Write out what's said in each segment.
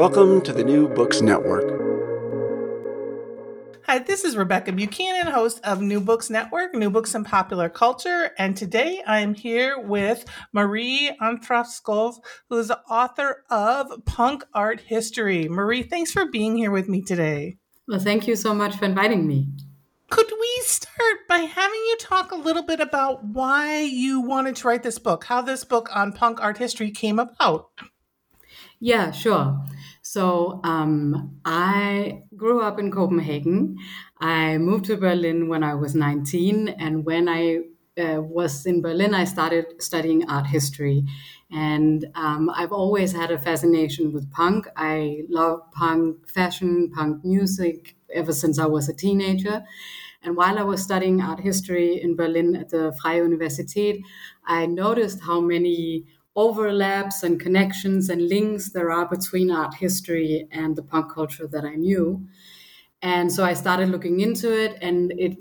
Welcome to the New Books Network. Hi, this is Rebecca Buchanan, host of New Books Network, New Books in Popular Culture. And today I am here with Marie Arleth Skov, who is the author of Punk Art History. Marie, thanks for being here with me today. Well, thank you so much for inviting me. Could we start by having you talk a little bit about why you wanted to write this book, how this book on punk art history came about? Yeah, sure. So um, I grew up in Copenhagen. I moved to Berlin when I was 19. And when I uh, was in Berlin, I started studying art history. And um, I've always had a fascination with punk. I love punk fashion, punk music ever since I was a teenager. And while I was studying art history in Berlin at the Freie Universität, I noticed how many overlaps and connections and links there are between art history and the punk culture that I knew. And so I started looking into it, and it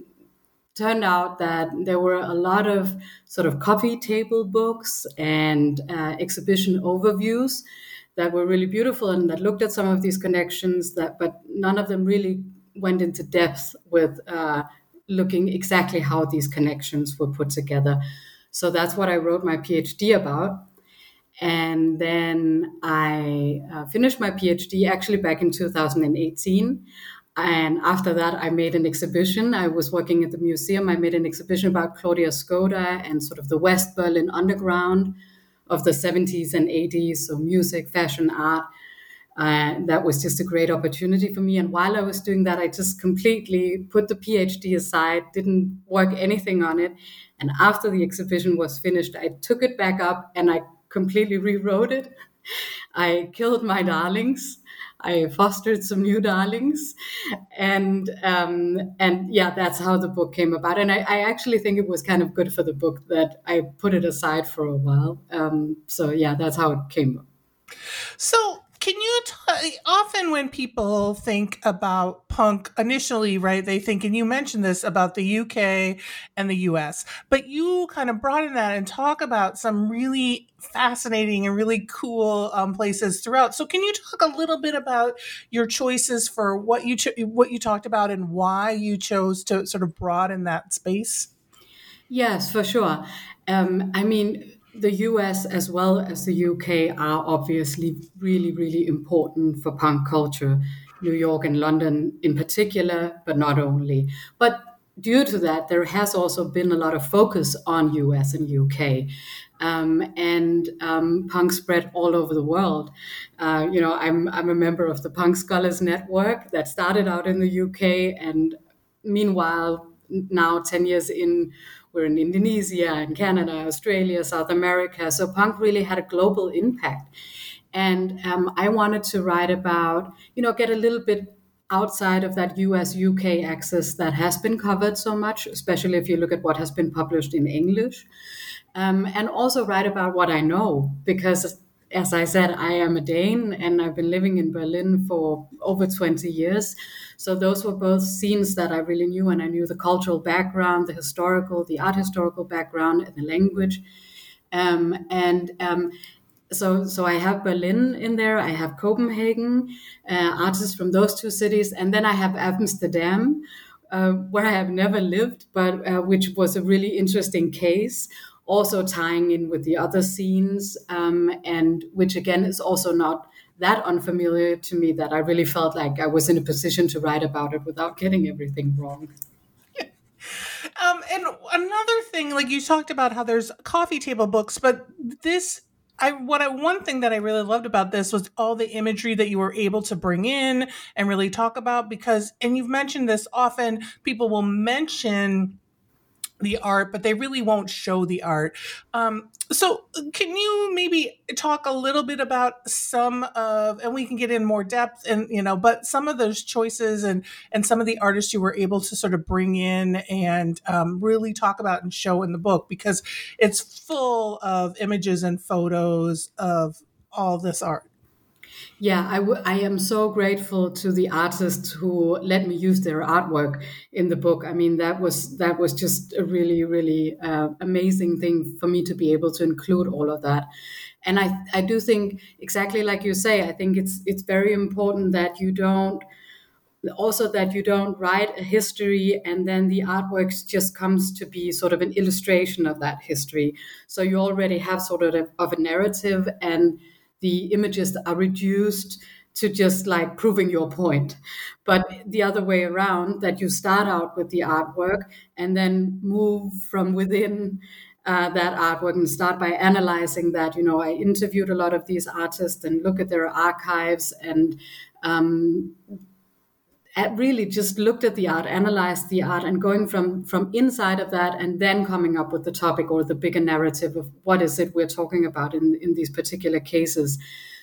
turned out that there were a lot of sort of coffee table books and uh, exhibition overviews that were really beautiful and that looked at some of these connections that but none of them really went into depth with uh, looking exactly how these connections were put together so that's what i wrote my phd about and then I uh, finished my PhD actually back in 2018. And after that, I made an exhibition. I was working at the museum. I made an exhibition about Claudia Skoda and sort of the West Berlin underground of the 70s and 80s, so music, fashion, art. Uh, that was just a great opportunity for me. And while I was doing that, I just completely put the PhD aside, didn't work anything on it. And after the exhibition was finished, I took it back up and I completely rewrote it. I killed my darlings. I fostered some new darlings, and um, and yeah, that's how the book came about. And I, I, actually think it was kind of good for the book that I put it aside for a while. Um, so yeah, that's how it came. So can you t- often when people think about punk initially, right? They think, and you mentioned this about the UK and the US, but you kind of broaden that and talk about some really fascinating and really cool um, places throughout. So, can you talk a little bit about your choices for what you cho- what you talked about and why you chose to sort of broaden that space? Yes, for sure. Um, I mean the US as well as the UK are obviously really, really important for punk culture. New York and London in particular, but not only. But due to that, there has also been a lot of focus on US and UK. Um, and um, punk spread all over the world. Uh, you know, I'm, I'm a member of the Punk Scholars Network that started out in the UK, and meanwhile, now 10 years in, we're in Indonesia and Canada, Australia, South America. So punk really had a global impact. And um, I wanted to write about, you know, get a little bit outside of that US UK axis that has been covered so much, especially if you look at what has been published in English. Um, and also write about what I know, because as I said, I am a Dane and I've been living in Berlin for over 20 years. So those were both scenes that I really knew, and I knew the cultural background, the historical, the art historical background, and the language. Um, and um, so, so I have Berlin in there. I have Copenhagen, uh, artists from those two cities, and then I have Amsterdam, uh, where I have never lived, but uh, which was a really interesting case also tying in with the other scenes, um, and which again is also not that unfamiliar to me that I really felt like I was in a position to write about it without getting everything wrong. Um, and another thing, like you talked about how there's coffee table books, but this I what I one thing that I really loved about this was all the imagery that you were able to bring in and really talk about because and you've mentioned this often people will mention the art, but they really won't show the art. Um, so, can you maybe talk a little bit about some of, and we can get in more depth, and you know, but some of those choices and and some of the artists you were able to sort of bring in and um, really talk about and show in the book because it's full of images and photos of all this art. Yeah, I, w- I am so grateful to the artists who let me use their artwork in the book. I mean, that was that was just a really really uh, amazing thing for me to be able to include all of that. and I, I do think exactly like you say i think it's it's very important that you don't also that you don't write a history and then the artwork just comes to be sort of an illustration of that history so you already have sort of a, of a narrative and the images are reduced to just like proving your point. But the other way around that you start out with the artwork and then move from within uh, that artwork and start by analyzing that. You know i interviewed a lot of these artists and look at their archives and um, really just looked at the art, analyzed the art, and going from from inside of that, and then coming up with the topic or the bigger narrative of what is it we're talking about in in these particular cases.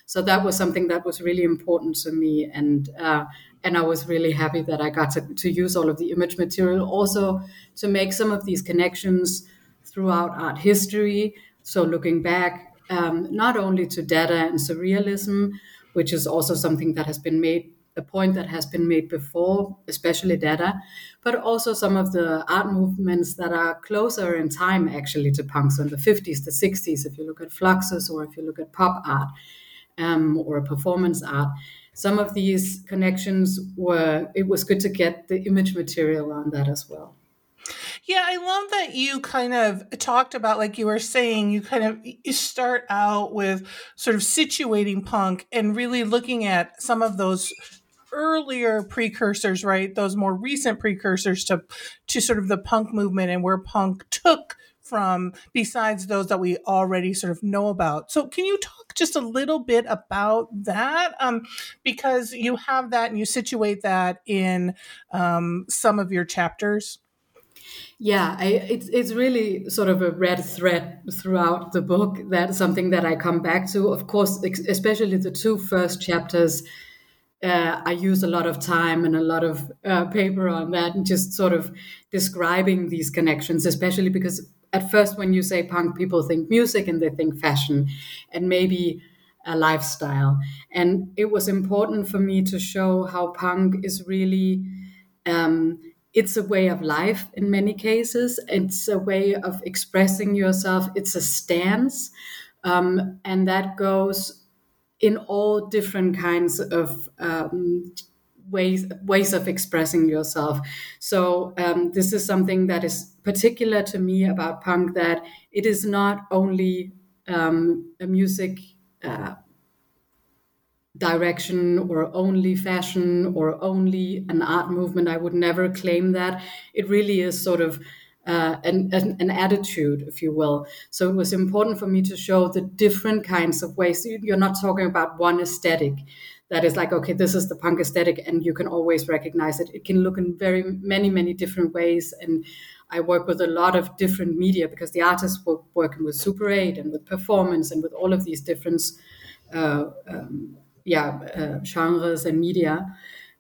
So that was something that was really important to me, and uh, and I was really happy that I got to, to use all of the image material also to make some of these connections throughout art history. So looking back, um, not only to Dada and surrealism, which is also something that has been made a point that has been made before, especially Dada, but also some of the art movements that are closer in time actually to punk. So in the 50s, the 60s, if you look at Fluxus or if you look at pop art um, or performance art, some of these connections were, it was good to get the image material on that as well. Yeah, I love that you kind of talked about, like you were saying, you kind of you start out with sort of situating punk and really looking at some of those earlier precursors, right? Those more recent precursors to to sort of the punk movement and where punk took from besides those that we already sort of know about. So can you talk just a little bit about that? Um, because you have that and you situate that in um, some of your chapters. Yeah, I, it's it's really sort of a red thread throughout the book. That's something that I come back to. Of course, especially the two first chapters uh, I use a lot of time and a lot of uh, paper on that and just sort of describing these connections, especially because at first, when you say punk, people think music and they think fashion and maybe a lifestyle. And it was important for me to show how punk is really. Um, it's a way of life in many cases. It's a way of expressing yourself. It's a stance. Um, and that goes in all different kinds of um, ways ways of expressing yourself. So um, this is something that is particular to me about punk that it is not only um, a music. Uh, direction or only fashion or only an art movement. I would never claim that. It really is sort of uh, an, an, an, attitude, if you will. So it was important for me to show the different kinds of ways. You're not talking about one aesthetic that is like, okay, this is the punk aesthetic, and you can always recognize it. It can look in very many, many different ways. And I work with a lot of different media because the artists were working with Super 8 and with performance and with all of these different uh, um, yeah, uh, genres and media.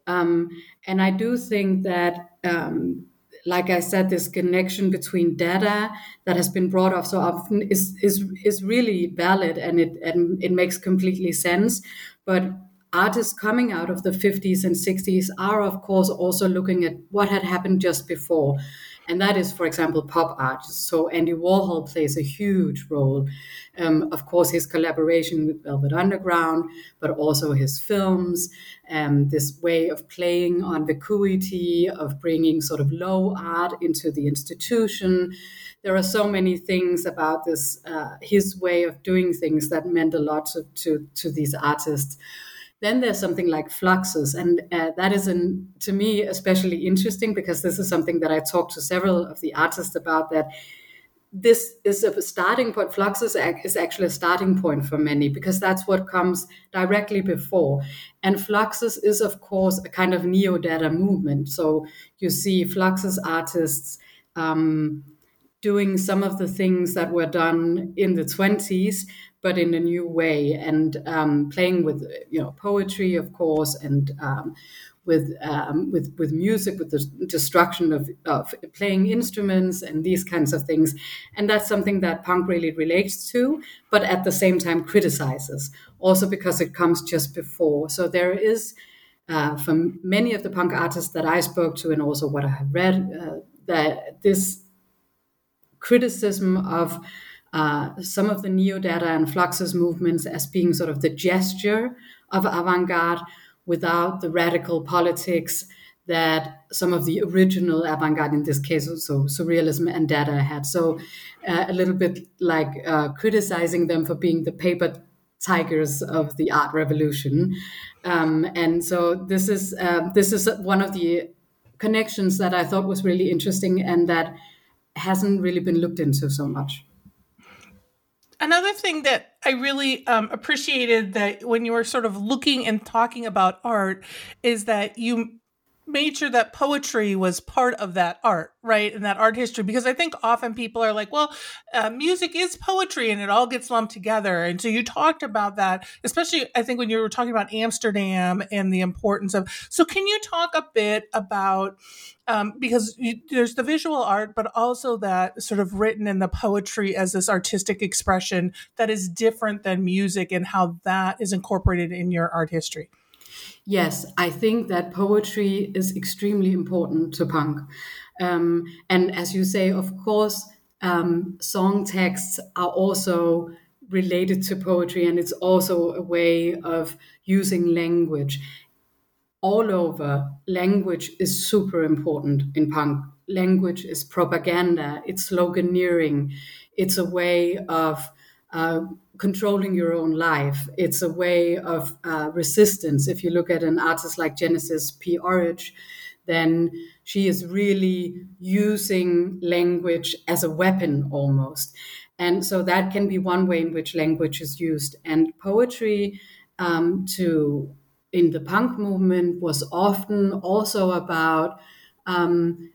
Um, and I do think that um, like I said, this connection between Dada that has been brought up so often is is is really valid and it and it makes completely sense. But artists coming out of the 50s and 60s are of course also looking at what had happened just before and that is, for example, pop art. So Andy Warhol plays a huge role. Um, of course, his collaboration with Velvet Underground, but also his films, um, this way of playing on vacuity, of bringing sort of low art into the institution. There are so many things about this, uh, his way of doing things that meant a lot to, to, to these artists. Then there's something like Fluxus, and uh, that is, an, to me, especially interesting because this is something that I talked to several of the artists about. That this is a starting point. Fluxus is actually a starting point for many because that's what comes directly before. And Fluxus is, of course, a kind of neo Dada movement. So you see Fluxus artists. Um, doing some of the things that were done in the 20s but in a new way. And um, playing with you know poetry of course and um, with um, with with music with the destruction of, of playing instruments and these kinds of things. And that's something that punk really relates to but at the same time criticizes also because it comes just before. So there is uh, from many of the punk artists that I spoke to and also what I have read uh, that this criticism of uh, some of the neo dada and fluxus movements as being sort of the gesture of avant garde without the radical politics that some of the original avant-garde in this case so surrealism and dada had. So uh, a little bit like uh, criticizing them for being the paper tigers of the art revolution. Um, and so this is uh, this is one of the connections that i thought was really interesting and that hasn't really been looked into so much. Another thing that I really um, appreciated that when you were sort of looking and talking about art is that you made sure that poetry was part of that art, right? And that art history, because I think often people are like, well, uh, music is poetry and it all gets lumped together. And so you talked about that, especially I think when you were talking about Amsterdam and the importance of. So can you talk a bit about, um, because you, there's the visual art, but also that sort of written in the poetry as this artistic expression that is different than music and how that is incorporated in your art history? Yes, I think that poetry is extremely important to punk. Um, and as you say, of course, um, song texts are also related to poetry, and it's also a way of using language. All over, language is super important in punk. Language is propaganda, it's sloganeering, it's a way of uh, controlling your own life. It's a way of uh, resistance. If you look at an artist like Genesis P. Orridge, then she is really using language as a weapon almost. And so that can be one way in which language is used. And poetry um, to in the punk movement was often also about um,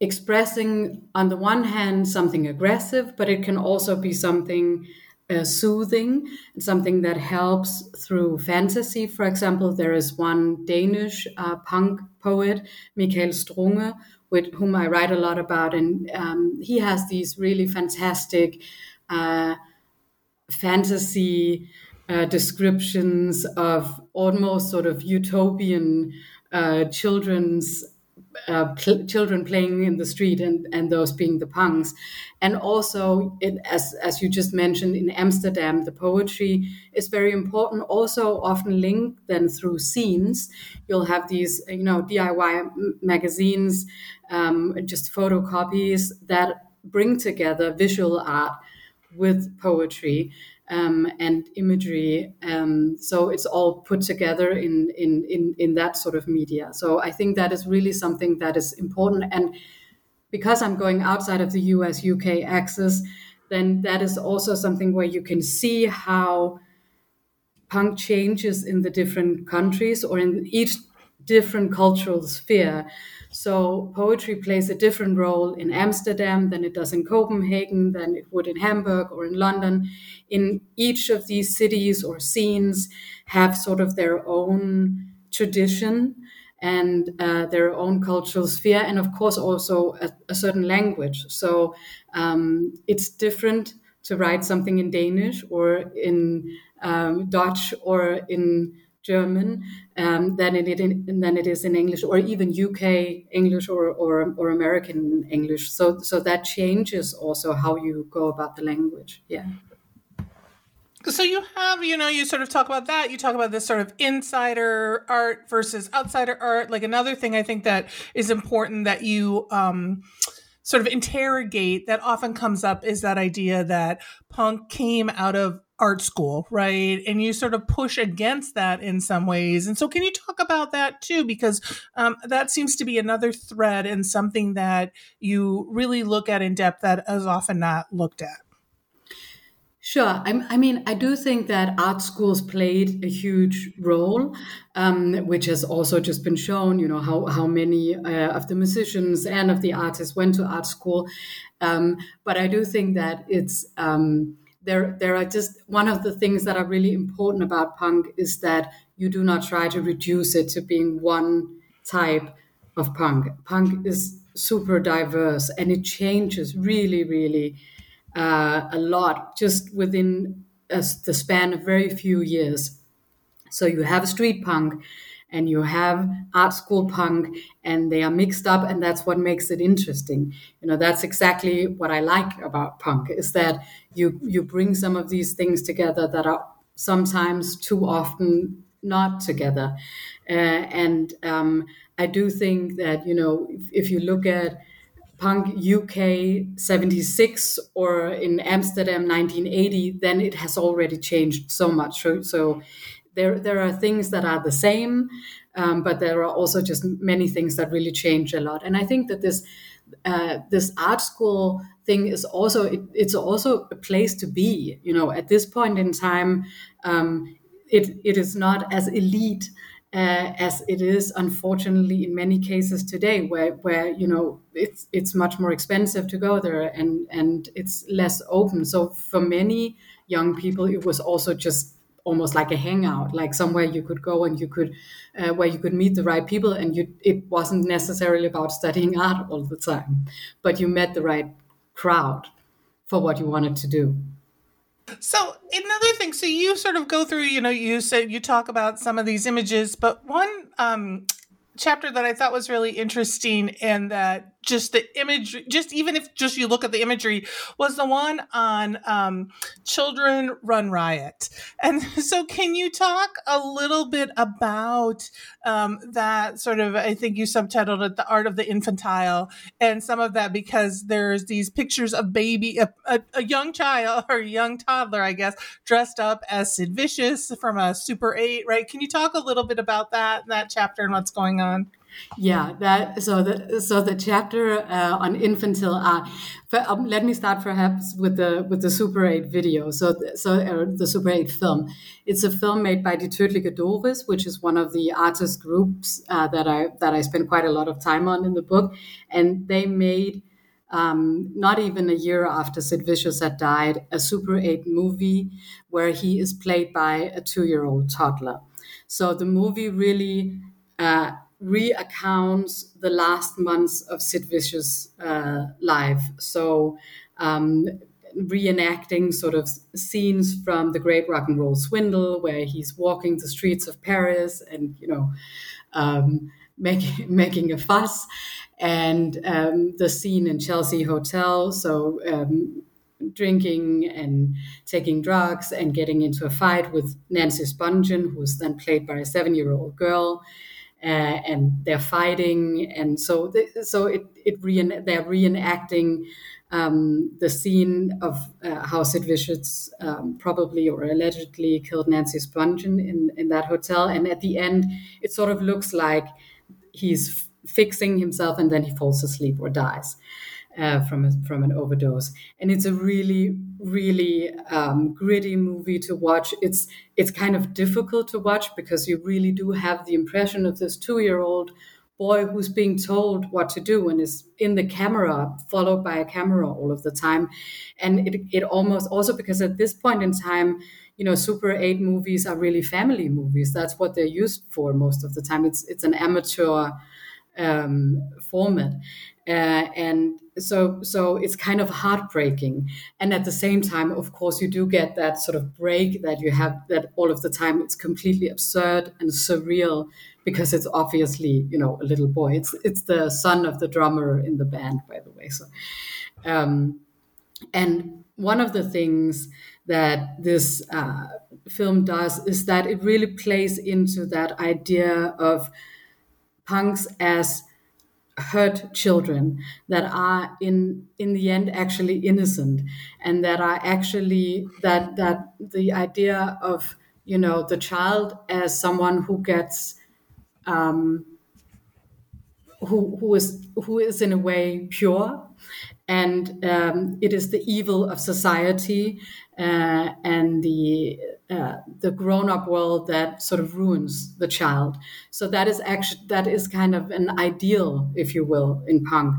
expressing, on the one hand, something aggressive, but it can also be something uh, soothing, something that helps through fantasy. For example, there is one Danish uh, punk poet, Michael Strunge, with whom I write a lot about, and um, he has these really fantastic uh, fantasy uh, descriptions of almost sort of utopian uh, children's uh, children playing in the street and, and those being the punks. And also, it, as, as you just mentioned, in Amsterdam, the poetry is very important, also often linked then through scenes. You'll have these, you know, DIY magazines, um, just photocopies that bring together visual art with poetry um, and imagery. Um, so it's all put together in, in, in, in that sort of media. So I think that is really something that is important. And because I'm going outside of the US UK axis, then that is also something where you can see how punk changes in the different countries or in each different cultural sphere. So poetry plays a different role in Amsterdam than it does in Copenhagen, than it would in Hamburg or in London. In each of these cities or scenes have sort of their own tradition and uh, their own cultural sphere, and of course also a, a certain language. So um, it's different to write something in Danish or in um, Dutch or in German um, than it than it is in English or even UK English or, or or American English. So so that changes also how you go about the language. Yeah. So you have, you know, you sort of talk about that. You talk about this sort of insider art versus outsider art. Like another thing I think that is important that you um, sort of interrogate that often comes up is that idea that punk came out of art school, right? And you sort of push against that in some ways. And so, can you talk about that too? Because um, that seems to be another thread and something that you really look at in depth that is often not looked at. Sure. I, I, mean, I do think that art schools played a huge role, um, which has also just been shown. You know how how many uh, of the musicians and of the artists went to art school, um, but I do think that it's um, there there are just one of the things that are really important about punk is that you do not try to reduce it to being one type of punk. Punk is super diverse and it changes really, really uh, a lot just within a, the span of very few years. So you have street punk, and you have art school punk and they are mixed up and that's what makes it interesting you know that's exactly what i like about punk is that you you bring some of these things together that are sometimes too often not together uh, and um, i do think that you know if, if you look at punk UK 76 or in Amsterdam 1980, then it has already changed so much. So, so there, there are things that are the same, um, but there are also just many things that really change a lot. And I think that this uh, this art school thing is also it, it's also a place to be. You know, at this point in time, um, it it is not as elite uh, as it is unfortunately in many cases today where where you know it's it's much more expensive to go there and and it's less open. So for many young people it was also just almost like a hangout like somewhere you could go and you could uh, where you could meet the right people and you it wasn't necessarily about studying art all the time but you met the right crowd for what you wanted to do so another thing, so you sort of go through, you know, you said you talk about some of these images, but one um, chapter that I thought was really interesting and that just the image, just even if just you look at the imagery, was the one on um, Children Run Riot. And so, can you talk a little bit about um, that sort of? I think you subtitled it "The Art of the Infantile" and some of that because there's these pictures of baby, a, a, a young child or a young toddler, I guess, dressed up as Sid Vicious from a Super Eight, right? Can you talk a little bit about that and that chapter and what's going on? Yeah, that so the so the chapter uh, on infantile art. Um, let me start perhaps with the with the Super 8 video. So so uh, the Super 8 film. It's a film made by Die Tödliche Doris, which is one of the artist groups uh, that I that I spent quite a lot of time on in the book, and they made. Um, not even a year after Sid Vicious had died, a Super 8 movie where he is played by a two year old toddler. So the movie really uh, recounts the last months of Sid Vicious' uh, life. So, um, reenacting sort of scenes from the Great Rock and Roll Swindle, where he's walking the streets of Paris and you know um, making making a fuss, and um, the scene in Chelsea Hotel. So. Um, drinking and taking drugs and getting into a fight with Nancy Spungen, who was then played by a seven year old girl uh, and they're fighting, and so so it it re- they're reenacting um, the scene of uh, how Sid Vicious um, probably or allegedly killed Nancy Spungen in in that hotel, and at the end, it sort of looks like he's fixing himself and then he falls asleep or dies uh, from a, from an overdose, and it's a really really um, gritty movie to watch. It's it's kind of difficult to watch because you really do have the impression of this two year old boy who's being told what to do and is in the camera, followed by a camera all of the time, and it it almost also because at this point in time. You know, Super 8 movies are really family movies. That's what they're used for most of the time. It's it's an amateur um, format, uh, and so so it's kind of heartbreaking. And at the same time of course you do get that sort of break that you have that all of the time it's completely absurd and surreal because it's obviously you know a little boy. It's it's the son of the drummer in the band by the way so um, and one of the things that this uh, film does is that it really plays into that idea of punks as hurt children that are in in the end actually innocent and that are actually that that the idea of you know the child as someone who gets um, who who is who is in a way pure and um, it is the evil of society uh, and the uh, the grown-up world that sort of ruins the child. So that is actually that is kind of an ideal, if you will, in punk.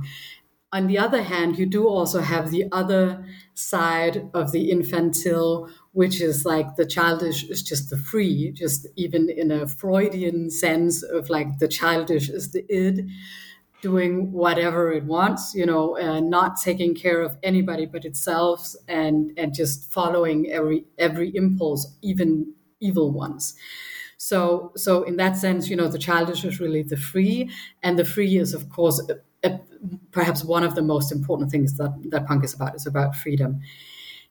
On the other hand, you do also have the other side of the infantile, which is like the childish is just the free, just even in a Freudian sense of like the childish is the id doing whatever it wants, you know, uh, not taking care of anybody but itself, and and just following every every impulse, even evil ones. So, so in that sense, you know, the childish is really the free, and the free is, of course, a, a, perhaps one of the most important things that that punk is about. Is about freedom.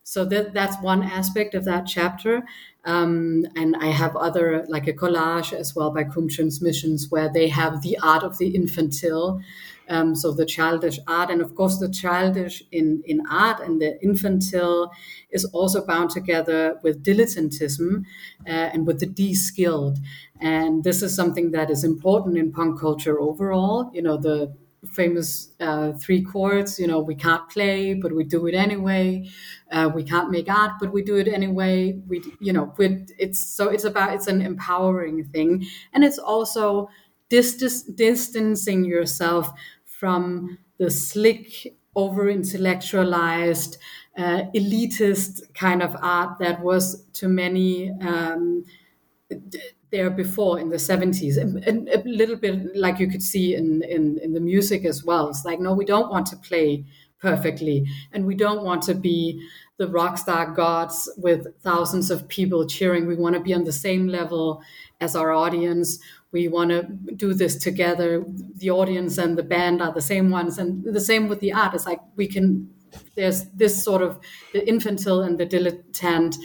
So that that's one aspect of that chapter. Um, and I have other like a collage as well by COUM Transmissions where they have the art of the infantile. Um, so the childish art, and of course the childish in in art and the infantile is also bound together with dilettantism uh, and with the de-skilled. And this is something that is important in punk culture overall. You know the famous uh, three chords. You know, we can't play, but we do it anyway. Uh, we can't make art, but we do it anyway. We, you know, it's so it's about it's an empowering thing, and it's also dis- distancing yourself from the slick, over intellectualized, uh, elitist kind of art that was to many. Um, there before in the 70s and, a little bit like you could see in, in, in the music as well. It's like no we don't want to play perfectly and we don't want to be the rock star gods with thousands of people cheering. We want to be on the same level as our audience. We want to do this together. The audience and the band are the same ones and the same with the art it's like we can there's this sort of the infantile and the dilettante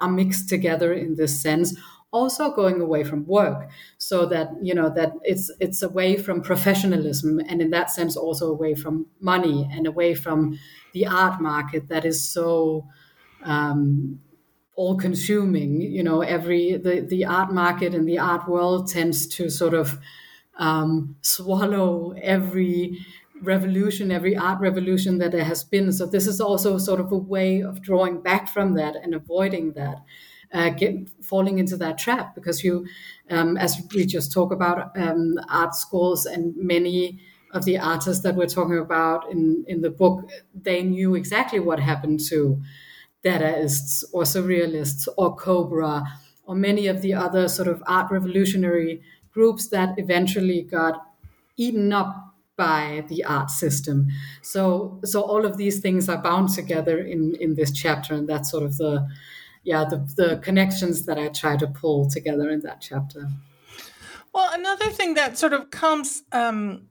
are mixed together in this sense also going away from work so that you know that it's it's away from professionalism and in that sense also away from money and away from the art market that is so um, all consuming you know every the, the art market and the art world tends to sort of um, swallow every revolution every art revolution that there has been. So this is also sort of a way of drawing back from that and avoiding that uh, get, falling into that trap because you, um, as we just talk about um, art schools and many of the artists that we're talking about in, in the book, they knew exactly what happened to Dadaists or Surrealists or Cobra or many of the other sort of art revolutionary groups that eventually got eaten up by the art system. So so all of these things are bound together in in this chapter, and that's sort of the yeah the, the connections that i try to pull together in that chapter. Well another thing that sort of comes um,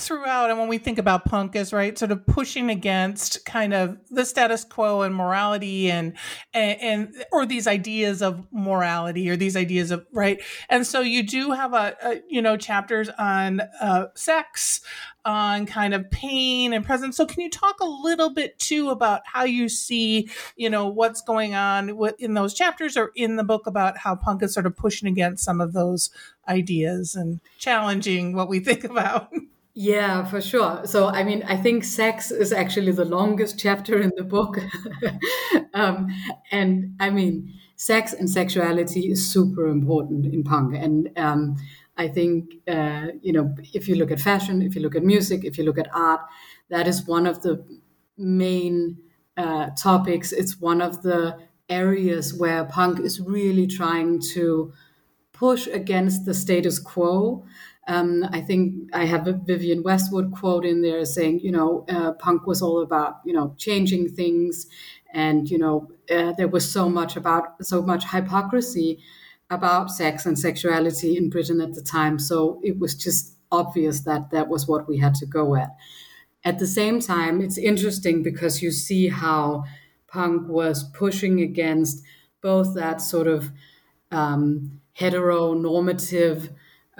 throughout and when we think about punk is right sort of pushing against kind of the status quo and morality and, and and, or these ideas of morality or these ideas of right? And so you do have a, a you know chapters on uh, sex on kind of pain and presence. So can you talk a little bit too about how you see you know what's going on in those chapters or in the book about how punk is sort of pushing against some of those ideas and challenging what we think about Yeah, for sure. So, I mean, I think sex is actually the longest chapter in the book. um, and I mean, sex and sexuality is super important in punk. And um, I think, uh, you know, if you look at fashion, if you look at music, if you look at art, that is one of the main uh, topics. It's one of the areas where punk is really trying to push against the status quo um, I think I have a Vivienne Westwood quote in there saying, you know, uh, punk was all about, you know, changing things. And, you know, uh, there was so much about, so much hypocrisy about sex and sexuality in Britain at the time. So it was just obvious that that was what we had to go at. At the same time, it's interesting because you see how punk was pushing against both that sort of um, heteronormative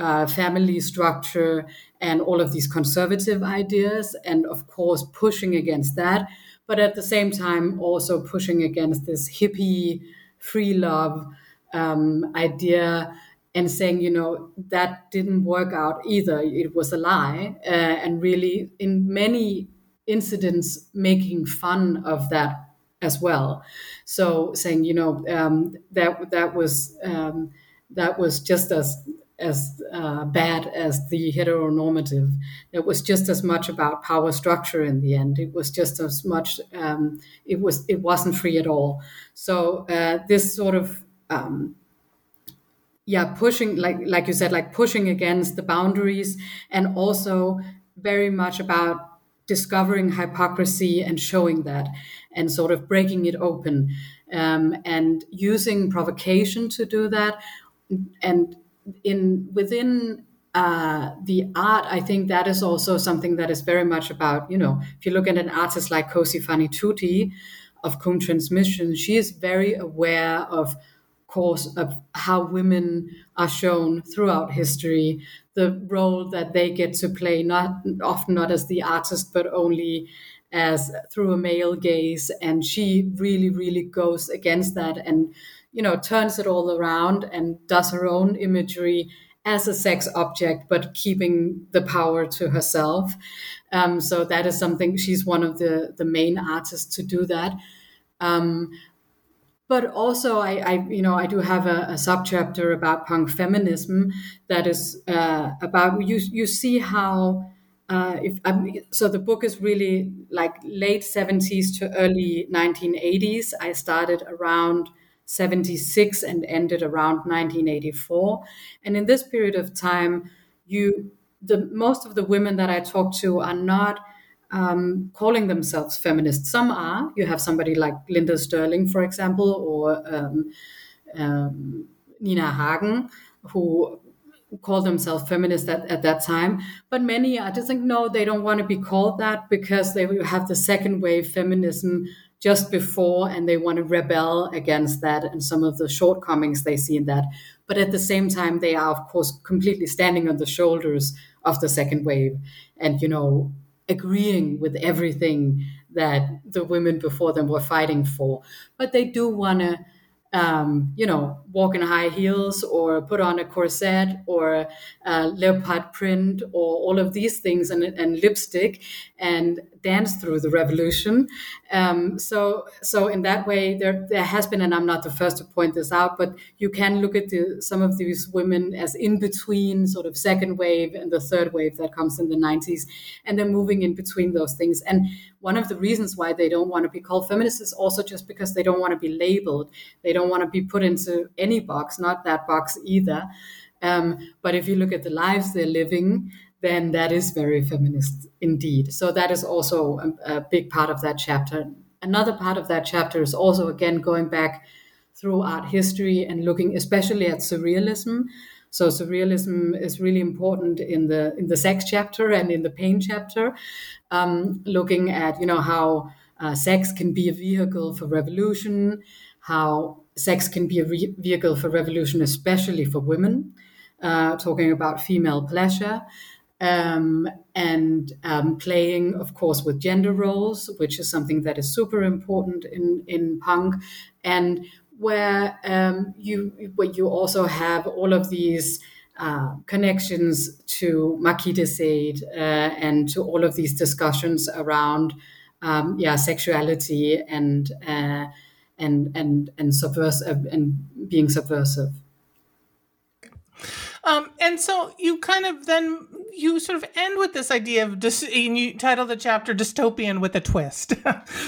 uh, family structure and all of these conservative ideas, and of course, pushing against that, but at the same time, also pushing against this hippie, free love um, idea and saying, you know, that didn't work out either. It was a lie. Uh, and really, in many incidents, making fun of that as well. So saying, you know, um, that that was um, that was just as as uh, bad as the heteronormative. It was just as much about power structure in the end. It was just as much. Um, it was. It wasn't free at all. So uh, this sort of. Um, yeah, pushing like like you said, like pushing against the boundaries, and also very much about discovering hypocrisy and showing that, and sort of breaking it open, um, and using provocation to do that, and in within uh, the art, I think that is also something that is very much about, you know, if you look at an artist like Cosey Fanni Tutti of COUM Transmission, she is very aware of course of how women are shown throughout history, the role that they get to play, not often not as the artist, but only as through a male gaze. And she really, really goes against that and, you know, turns it all around and does her own imagery as a sex object, but keeping the power to herself. Um, so that is something she's one of the the main artists to do that. Um, but also, I, I, you know I do have a, a subchapter about punk feminism that is uh, about you. You see how. Uh, if um, so, the book is really like late seventies to early nineteen eighties. I started around 76 and ended around 1984. And in this period of time, you the most of the women that I talk to are not um, calling themselves feminists. Some are. You have somebody like Linder Sterling, for example, or um, um, Nina Hagen, who call themselves feminists at, at that time. But many, I just think, no, they don't want to be called that because they have the second wave feminism just before and they want to rebel against that and some of the shortcomings they see in that. But at the same time, they are, of course, completely standing on the shoulders of the second wave and, you know, agreeing with everything that the women before them were fighting for. But they do want to um, you know, walk in high heels or put on a corset or a leopard print or all of these things and, and lipstick and dance through the revolution. Um, so, so in that way, there there has been, and I'm not the first to point this out, but you can look at the, some of these women as in between, sort of second wave and the third wave that comes in the 90s, and they're moving in between those things. And one of the reasons why they don't want to be called feminists is also just because they don't want to be labeled. They don't want to be put into any box, not that box either. Um, but if you look at the lives they're living, then that is very feminist indeed. So that is also a, a big part of that chapter. Another part of that chapter is also, again, going back through art history and looking especially at surrealism. So surrealism is really important in the in the sex chapter and in the pain chapter, um, looking at you know how uh, sex can be a vehicle for revolution, how sex can be a re- vehicle for revolution, especially for women. Uh, talking about female pleasure, um, and um, playing, of course, with gender roles, which is something that is super important in in punk, and where um, you where you also have all of these. Uh, connections to Marquis de Sade uh, and to all of these discussions around um, yeah sexuality and uh, and and and subversive and being subversive. Um, and so you kind of then you sort of end with this idea of dis- and you title the chapter dystopian with a twist.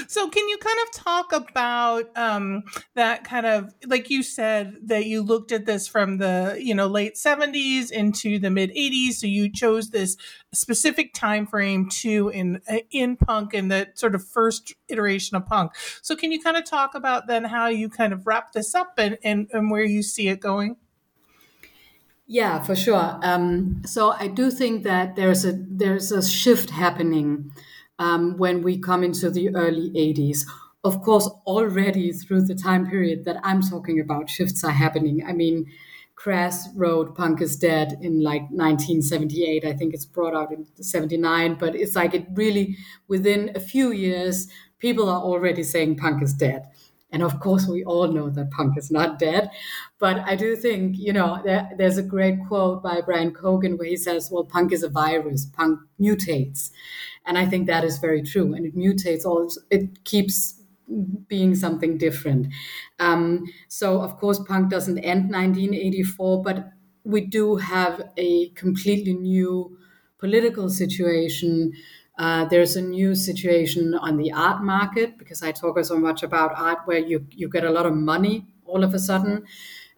So can you kind of talk about um, that kind of like you said that you looked at this from the you know late 70s into the mid 80s so you chose this specific time frame to in in punk and the sort of first iteration of punk. So can you kind of talk about then how you kind of wrap this up and and, and where you see it going yeah, for sure. Um, so I do think that there's a there's a shift happening um, when we come into the early 80s. Of course, already through the time period that I'm talking about, shifts are happening. I mean, Crass wrote Punk is Dead in like 1978. I think it's brought out in 79, but it's like it really, within a few years, people are already saying punk is dead. And of course, we all know that punk is not dead. But I do think, you know, there, there's a great quote by Brian Cogan where he says, well, punk is a virus, punk mutates. And I think that is very true. And it mutates all, it keeps being something different. Um, so, of course, punk doesn't end 1984, but we do have a completely new political situation uh, there's a new situation on the art market because I talk so much about art where you, you get a lot of money all of a sudden.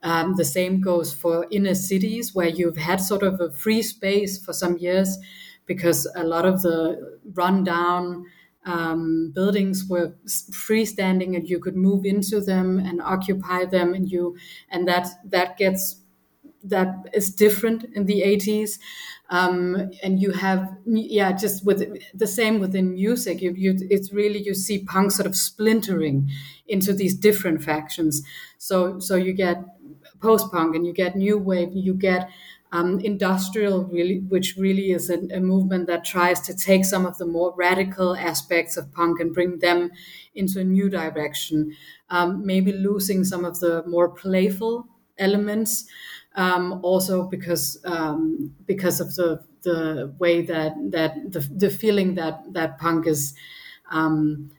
Um, the same goes for inner cities where you've had sort of a free space for some years because a lot of the rundown um, buildings were freestanding and you could move into them and occupy them and you and that that gets that is different in the 80s um, and you have yeah just with the same within music. You, you it's really you see punk sort of splintering into these different factions. So so you get post punk and you get new wave. You get um, industrial really which really is a, a, movement that tries to take some of the more radical aspects of punk and bring them into a new direction. Um, maybe losing some of the more playful elements um, also because um, because of the the way that that the, the feeling that that punk is um,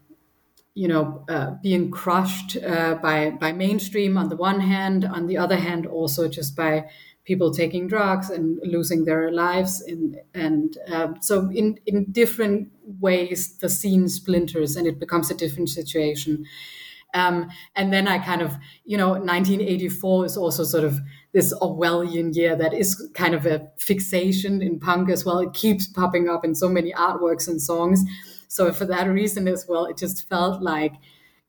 you know uh, being crushed uh, by by mainstream on the one hand on the other hand also just by people taking drugs and losing their lives and and uh, so in in different ways the scene splinters and it becomes a different situation. Um, and then I kind of, you know, 1984 is also sort of this Orwellian year that is kind of a fixation in punk as well. It keeps popping up in so many artworks and songs. So for that reason as well, it just felt like,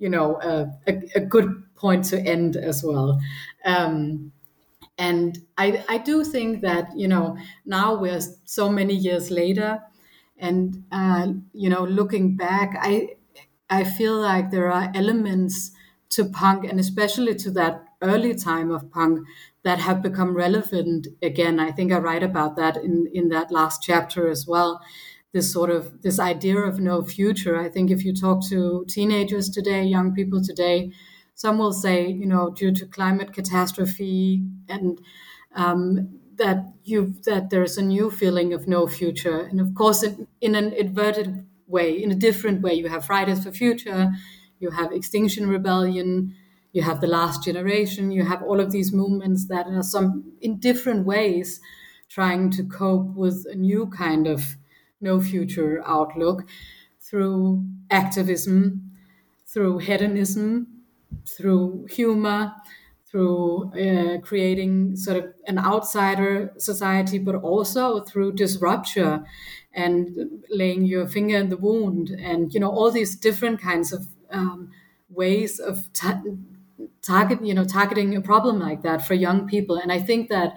you know, a, a, a good point to end as well. Um, and I, I do think that, you know, now we're so many years later and, uh, you know, looking back, I, I feel like there are elements to punk and especially to that early time of punk that have become relevant again. I think I write about that in, in that last chapter as well. This sort of this idea of no future. I think if you talk to teenagers today, young people today, some will say, you know, due to climate catastrophe and um, that you that there's a new feeling of no future. And of course, in an inverted way, in a different way. You have Fridays for Future, you have Extinction Rebellion, you have The Last Generation, you have all of these movements that are some in different ways trying to cope with a new kind of no future outlook through activism, through hedonism, through humor, through uh, creating sort of an outsider society, but also through disruption and laying your finger in the wound, and you know all these different kinds of um, ways of ta- target, you know, targeting a problem like that for young people. And I think that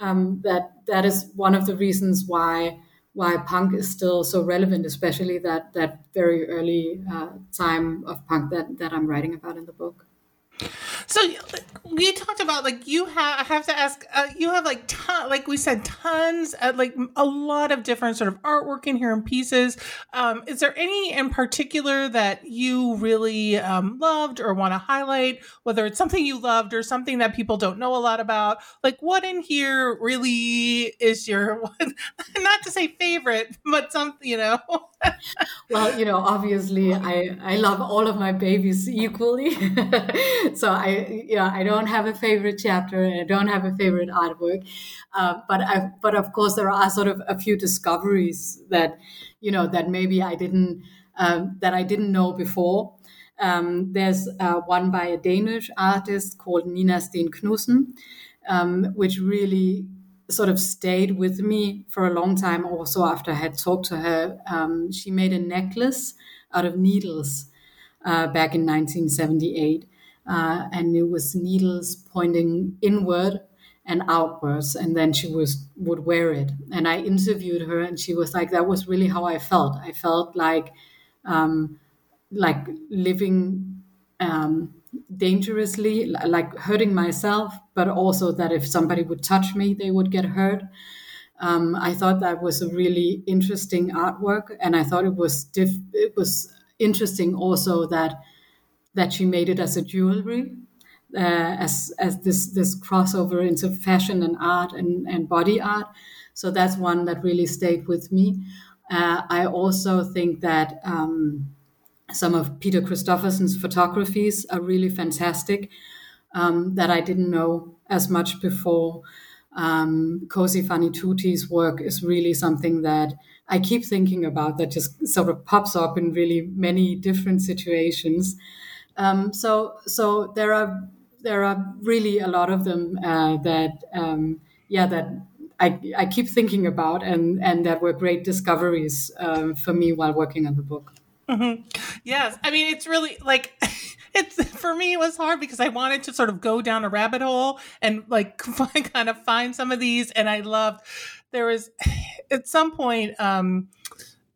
um, that that is one of the reasons why why punk is still so relevant, especially that that very early uh, time of punk that that I'm writing about in the book. So we talked about like you have I have to ask uh, you have like ton, like we said tons uh, like a lot of different sort of artwork in here and pieces. Um, is there any in particular that you really um, loved or want to highlight? Whether it's something you loved or something that people don't know a lot about. Like what in here really is your not to say favorite, but something you know. Well, you know, obviously, I I love all of my babies equally, so I yeah I don't have a favorite chapter and I don't have a favorite artwork, uh, but I but of course there are sort of a few discoveries that you know that maybe I didn't um, that I didn't know before. Um, there's uh, one by a Danish artist called Nina Sten-Knudsen, um, which really sort of stayed with me for a long time. Also, after I had talked to her, um, she made a necklace out of needles uh, back in 1978, uh, and it was needles pointing inward and outwards, and then she was would wear it. And I interviewed her, and she was like, "That was really how I felt. I felt like." Um, like living um, dangerously, like hurting myself, but also that if somebody would touch me, they would get hurt. Um, I thought that was a really interesting artwork, and I thought it was diff- it was interesting also that that she made it as a jewelry, uh, as as this this crossover into fashion and art and and body art. So that's one that really stayed with me. Uh, I also think that. Um, some of Peter Christopherson's photographies are really fantastic um, that I didn't know as much before. Um, Cosey Fanni Tutti's work is really something that I keep thinking about that just sort of pops up in really many different situations. Um, so, so there are there are really a lot of them uh, that um, yeah that I, I keep thinking about and and that were great discoveries uh, for me while working on the book. Mm-hmm. Yes, I mean it's really like it's for me it was hard because I wanted to sort of go down a rabbit hole and like kind of find some of these and I loved there was at some point um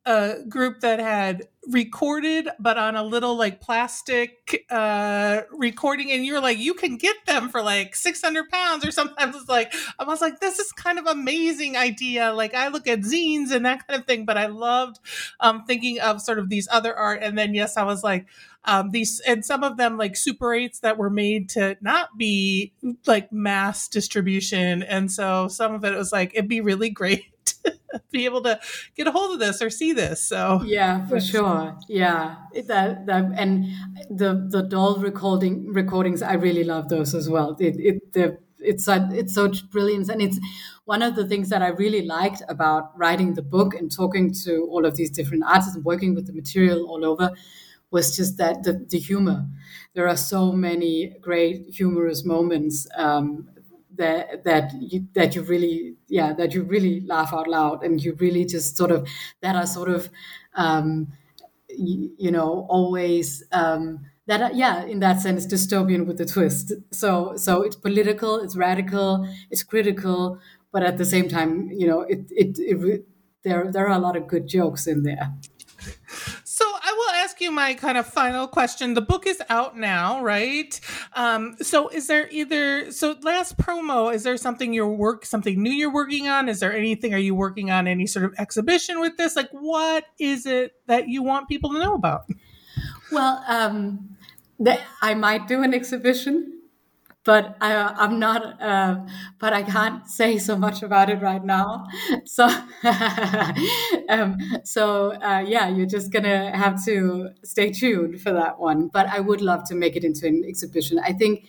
a group that had recorded but on a little like plastic uh recording and you're like you can get them for like 600 pounds or sometimes it's like i was like this is kind of amazing idea. Like i look at zines and that kind of thing but i loved um thinking of sort of these other art and then yes i was like um these and some of them like super 8s that were made to not be like mass distribution and so some of it was like it'd be really great be able to get a hold of this or see this. So yeah, for sure. Yeah, that, that and the the doll recording recordings, I really love those as well. It it the it's a, it's so brilliant and it's one of the things that i really liked about writing the book and talking to all of these different artists and working with the material all over was just that the, the humor there are so many great humorous moments um, that that you that you really yeah that you really laugh out loud and you really just sort of that are sort of um, you, you know always um, that are, yeah in that sense dystopian with a twist. So so it's political it's radical it's critical but at the same time you know it it, it there there are a lot of good jokes in there you my kind of final question. The book is out now, right? Um, so is there either so last promo? Is there something you're work something new you're working on? Is there anything? Are you working on any sort of exhibition with this? Like, what is it that you want people to know about? Well, um, I might do an exhibition but I, am not. Uh, but I can't say so much about it right now. So, um, so uh, yeah, you're just gonna have to stay tuned for that one. But I would love to make it into an exhibition. I think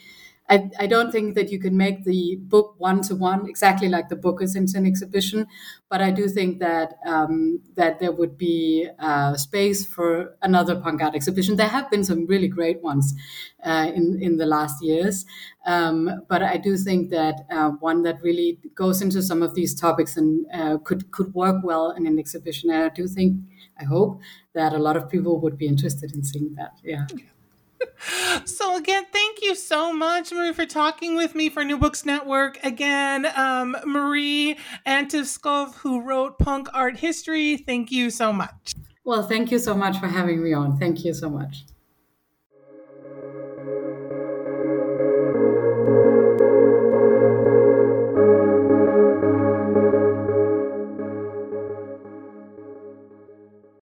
I, I don't think that you can make the book one to one exactly like the book is into an exhibition, but I do think that um, that there would be uh, space for another punk art exhibition. There have been some really great ones uh, in in the last years, um, but I do think that uh, one that really goes into some of these topics and uh, could could work well in an exhibition. And I do think I hope that a lot of people would be interested in seeing that. Yeah. So again, thank you so much, Marie, for talking with me for New Books Network. Again, um, Marie Arleth Skov, who wrote Punk Art History. Thank you so much. Well, thank you so much for having me on. Thank you so much.